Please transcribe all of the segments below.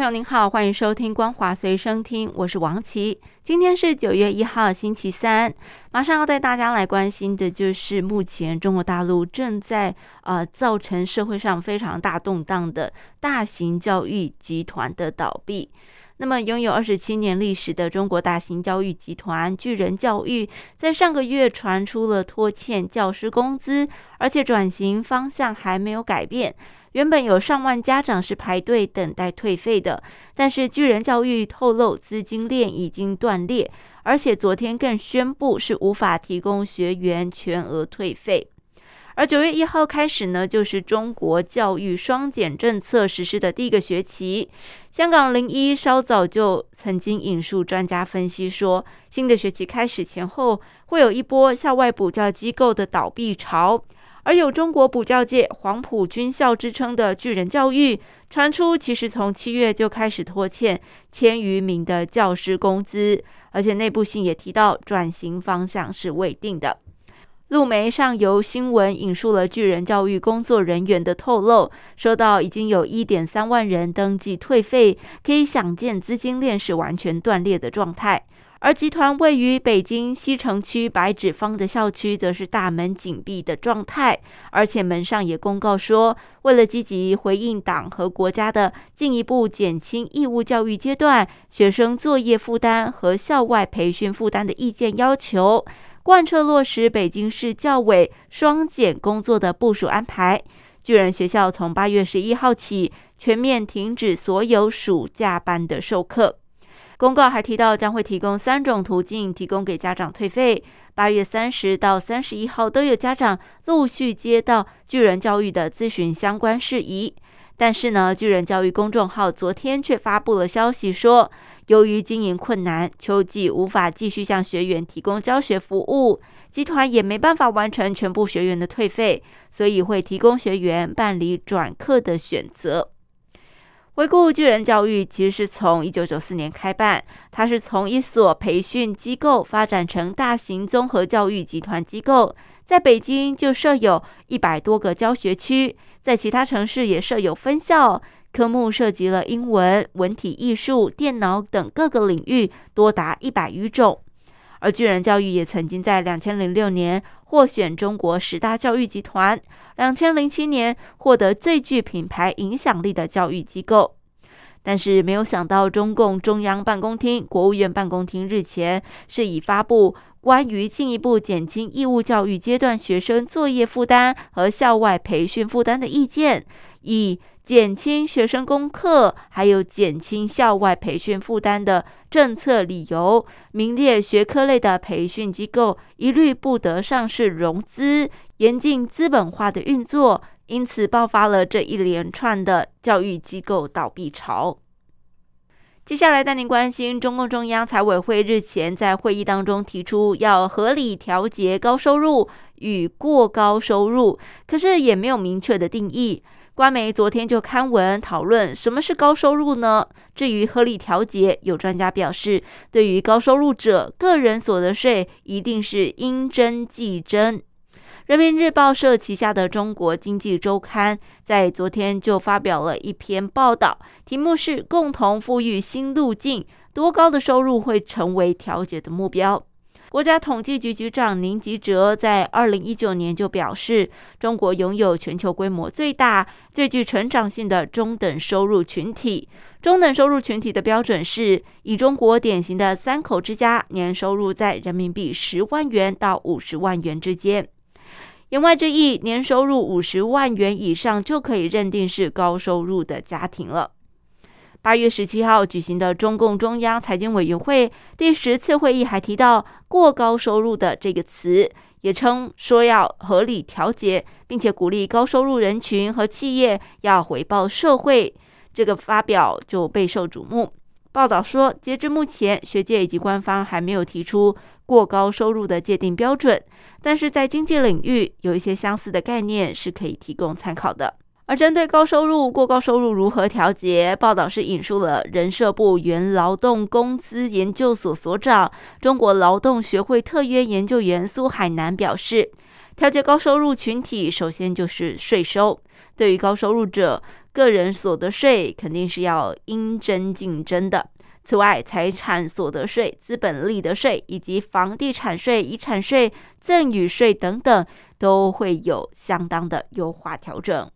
朋友您好，欢迎收听《光华随身听》，我是王琦。今天是九月一号，星期三，马上要带大家来关心的就是目前中国大陆正在呃造成社会上非常大动荡的大型教育集团的倒闭。那么，拥有二十七年历史的中国大型教育集团巨人教育，在上个月传出了拖欠教师工资，而且转型方向还没有改变。原本有上万家长是排队等待退费的，但是巨人教育透露资金链已经断裂，而且昨天更宣布是无法提供学员全额退费。而九月一号开始呢，就是中国教育双减政策实施的第一个学期。香港零一稍早就曾经引述专家分析说，新的学期开始前后会有一波校外补教机构的倒闭潮。而有中国补教界黄埔军校之称的巨人教育，传出其实从七月就开始拖欠千余名的教师工资，而且内部信也提到转型方向是未定的。路媒上游新闻引述了巨人教育工作人员的透露，说到已经有一点三万人登记退费，可以想见资金链是完全断裂的状态。而集团位于北京西城区白纸坊的校区，则是大门紧闭的状态，而且门上也公告说，为了积极回应党和国家的进一步减轻义务教育阶段学生作业负担和校外培训负担的意见要求，贯彻落实北京市教委双减工作的部署安排。巨人学校从八月十一号起全面停止所有暑假班的授课。公告还提到，将会提供三种途径提供给家长退费。八月三十到三十一号都有家长陆续接到巨人教育的咨询相关事宜。但是呢，巨人教育公众号昨天却发布了消息说，由于经营困难，秋季无法继续向学员提供教学服务，集团也没办法完成全部学员的退费，所以会提供学员办理转课的选择。回顾巨人教育，其实是从一九九四年开办，它是从一所培训机构发展成大型综合教育集团机构。在北京就设有一百多个教学区，在其他城市也设有分校，科目涉及了英文、文体艺术、电脑等各个领域，多达一百余种。而巨人教育也曾经在两千零六年获选中国十大教育集团，两千零七年获得最具品牌影响力的教育机构。但是没有想到，中共中央办公厅、国务院办公厅日前是以发布关于进一步减轻义务教育阶段学生作业负担和校外培训负担的意见，以。减轻学生功课，还有减轻校外培训负担的政策理由，名列学科类的培训机构一律不得上市融资，严禁资本化的运作，因此爆发了这一连串的教育机构倒闭潮。接下来带您关心，中共中央财委会日前在会议当中提出要合理调节高收入与过高收入，可是也没有明确的定义。官媒昨天就刊文讨论什么是高收入呢？至于合理调节，有专家表示，对于高收入者，个人所得税一定是应征计征。人民日报社旗下的《中国经济周刊》在昨天就发表了一篇报道，题目是“共同富裕新路径，多高的收入会成为调节的目标”。国家统计局局长宁吉喆在二零一九年就表示，中国拥有全球规模最大、最具成长性的中等收入群体。中等收入群体的标准是以中国典型的三口之家年收入在人民币十万元到五十万元之间。言外之意，年收入五十万元以上就可以认定是高收入的家庭了。八月十七号举行的中共中央财经委员会第十次会议还提到“过高收入”的这个词，也称说要合理调节，并且鼓励高收入人群和企业要回报社会。这个发表就备受瞩目。报道说，截至目前，学界以及官方还没有提出过高收入的界定标准，但是在经济领域有一些相似的概念是可以提供参考的。而针对高收入、过高收入如何调节，报道是引述了人社部原劳动工资研究所所长、中国劳动学会特约研究员苏海南表示，调节高收入群体，首先就是税收。对于高收入者，个人所得税肯定是要应征竞争的。此外，财产所得税、资本利得税以及房地产税、遗产税、赠与税等等，都会有相当的优化调整。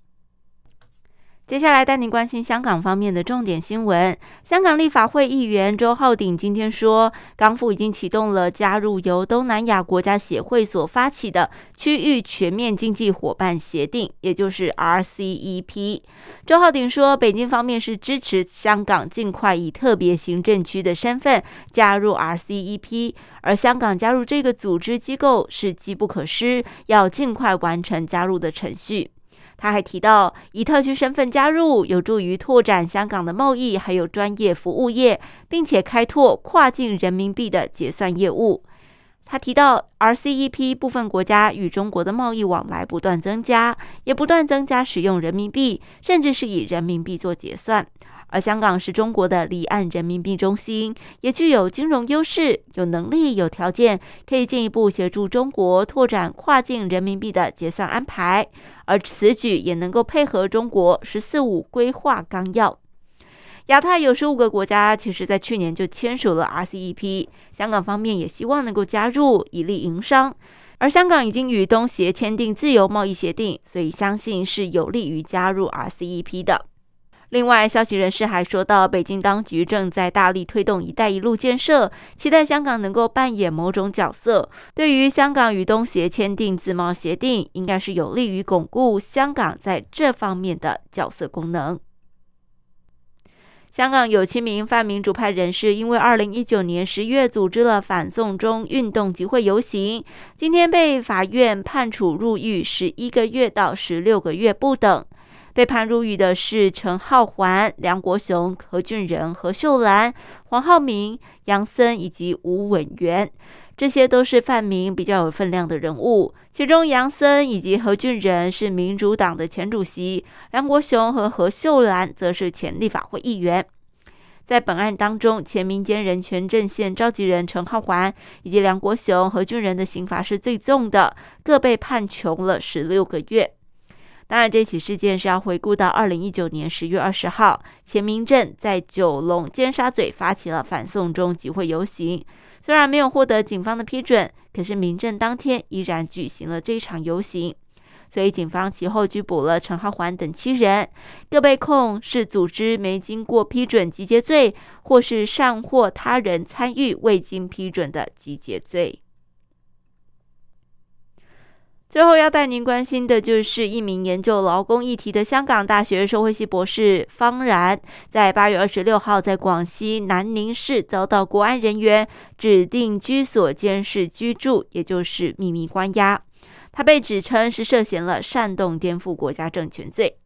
接下来带您关心香港方面的重点新闻。香港立法会议员周浩鼎今天说，港府已经启动了加入由东南亚国家协会所发起的区域全面经济伙伴协定，也就是 RCEP。周浩鼎说，北京方面是支持香港尽快以特别行政区的身份加入 RCEP，而香港加入这个组织机构是机不可失，要尽快完成加入的程序。他还提到，以特区身份加入，有助于拓展香港的贸易，还有专业服务业，并且开拓跨境人民币的结算业务。他提到，RCEP 部分国家与中国的贸易往来不断增加，也不断增加使用人民币，甚至是以人民币做结算。而香港是中国的离岸人民币中心，也具有金融优势，有能力、有条件，可以进一步协助中国拓展跨境人民币的结算安排。而此举也能够配合中国“十四五”规划纲要。亚太有十五个国家，其实在去年就签署了 RCEP，香港方面也希望能够加入，以利营商。而香港已经与东协签订自由贸易协定，所以相信是有利于加入 RCEP 的。另外，消息人士还说到，北京当局正在大力推动“一带一路”建设，期待香港能够扮演某种角色。对于香港与东协签订自贸协定，应该是有利于巩固香港在这方面的角色功能。香港有七名泛民主派人士，因为二零一九年十月组织了反送中运动集会游行，今天被法院判处入狱十一个月到十六个月不等。被判入狱的是陈浩环、梁国雄、何俊仁、何秀兰、黄浩明、杨森以及吴稳元，这些都是泛民比较有分量的人物。其中，杨森以及何俊仁是民主党的前主席，梁国雄和何秀兰则是前立法会议员。在本案当中，前民间人权阵线召集人陈浩环以及梁国雄、何俊仁的刑罚是最重的，各被判囚了十六个月。当然，这起事件是要回顾到二零一九年十月二十号，钱明正在九龙尖沙咀发起了反送中集会游行。虽然没有获得警方的批准，可是民政当天依然举行了这场游行。所以警方其后拘捕了陈浩环等七人，各被控是组织没经过批准集结罪，或是善或他人参与未经批准的集结罪。最后要带您关心的就是一名研究劳工议题的香港大学社会系博士方然，在八月二十六号在广西南宁市遭到国安人员指定居所监视居住，也就是秘密关押。他被指称是涉嫌了煽动颠覆国家政权罪。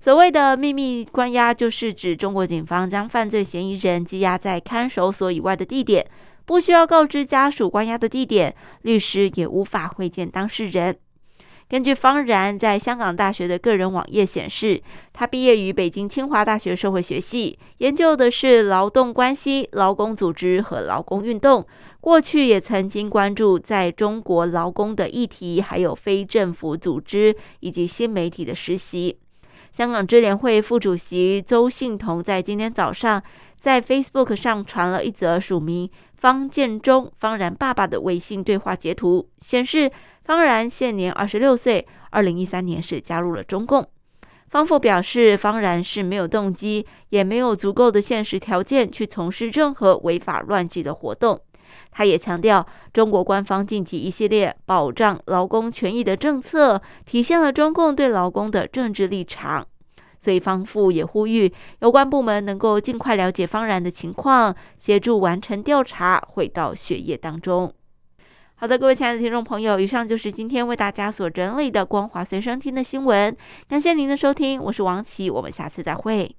所谓的秘密关押，就是指中国警方将犯罪嫌疑人羁押在看守所以外的地点。不需要告知家属关押的地点，律师也无法会见当事人。根据方然在香港大学的个人网页显示，他毕业于北京清华大学社会学系，研究的是劳动关系、劳工组织和劳工运动。过去也曾经关注在中国劳工的议题，还有非政府组织以及新媒体的实习。香港支联会副主席周信彤在今天早上在 Facebook 上传了一则署名。方建中、方然爸爸的微信对话截图显示，方然现年二十六岁，二零一三年是加入了中共。方父表示，方然是没有动机，也没有足够的现实条件去从事任何违法乱纪的活动。他也强调，中国官方近期一系列保障劳工权益的政策，体现了中共对劳工的政治立场。所以方父也呼吁有关部门能够尽快了解方然的情况，协助完成调查，回到血液当中。好的，各位亲爱的听众朋友，以上就是今天为大家所整理的光华随身听的新闻。感谢您的收听，我是王琦，我们下次再会。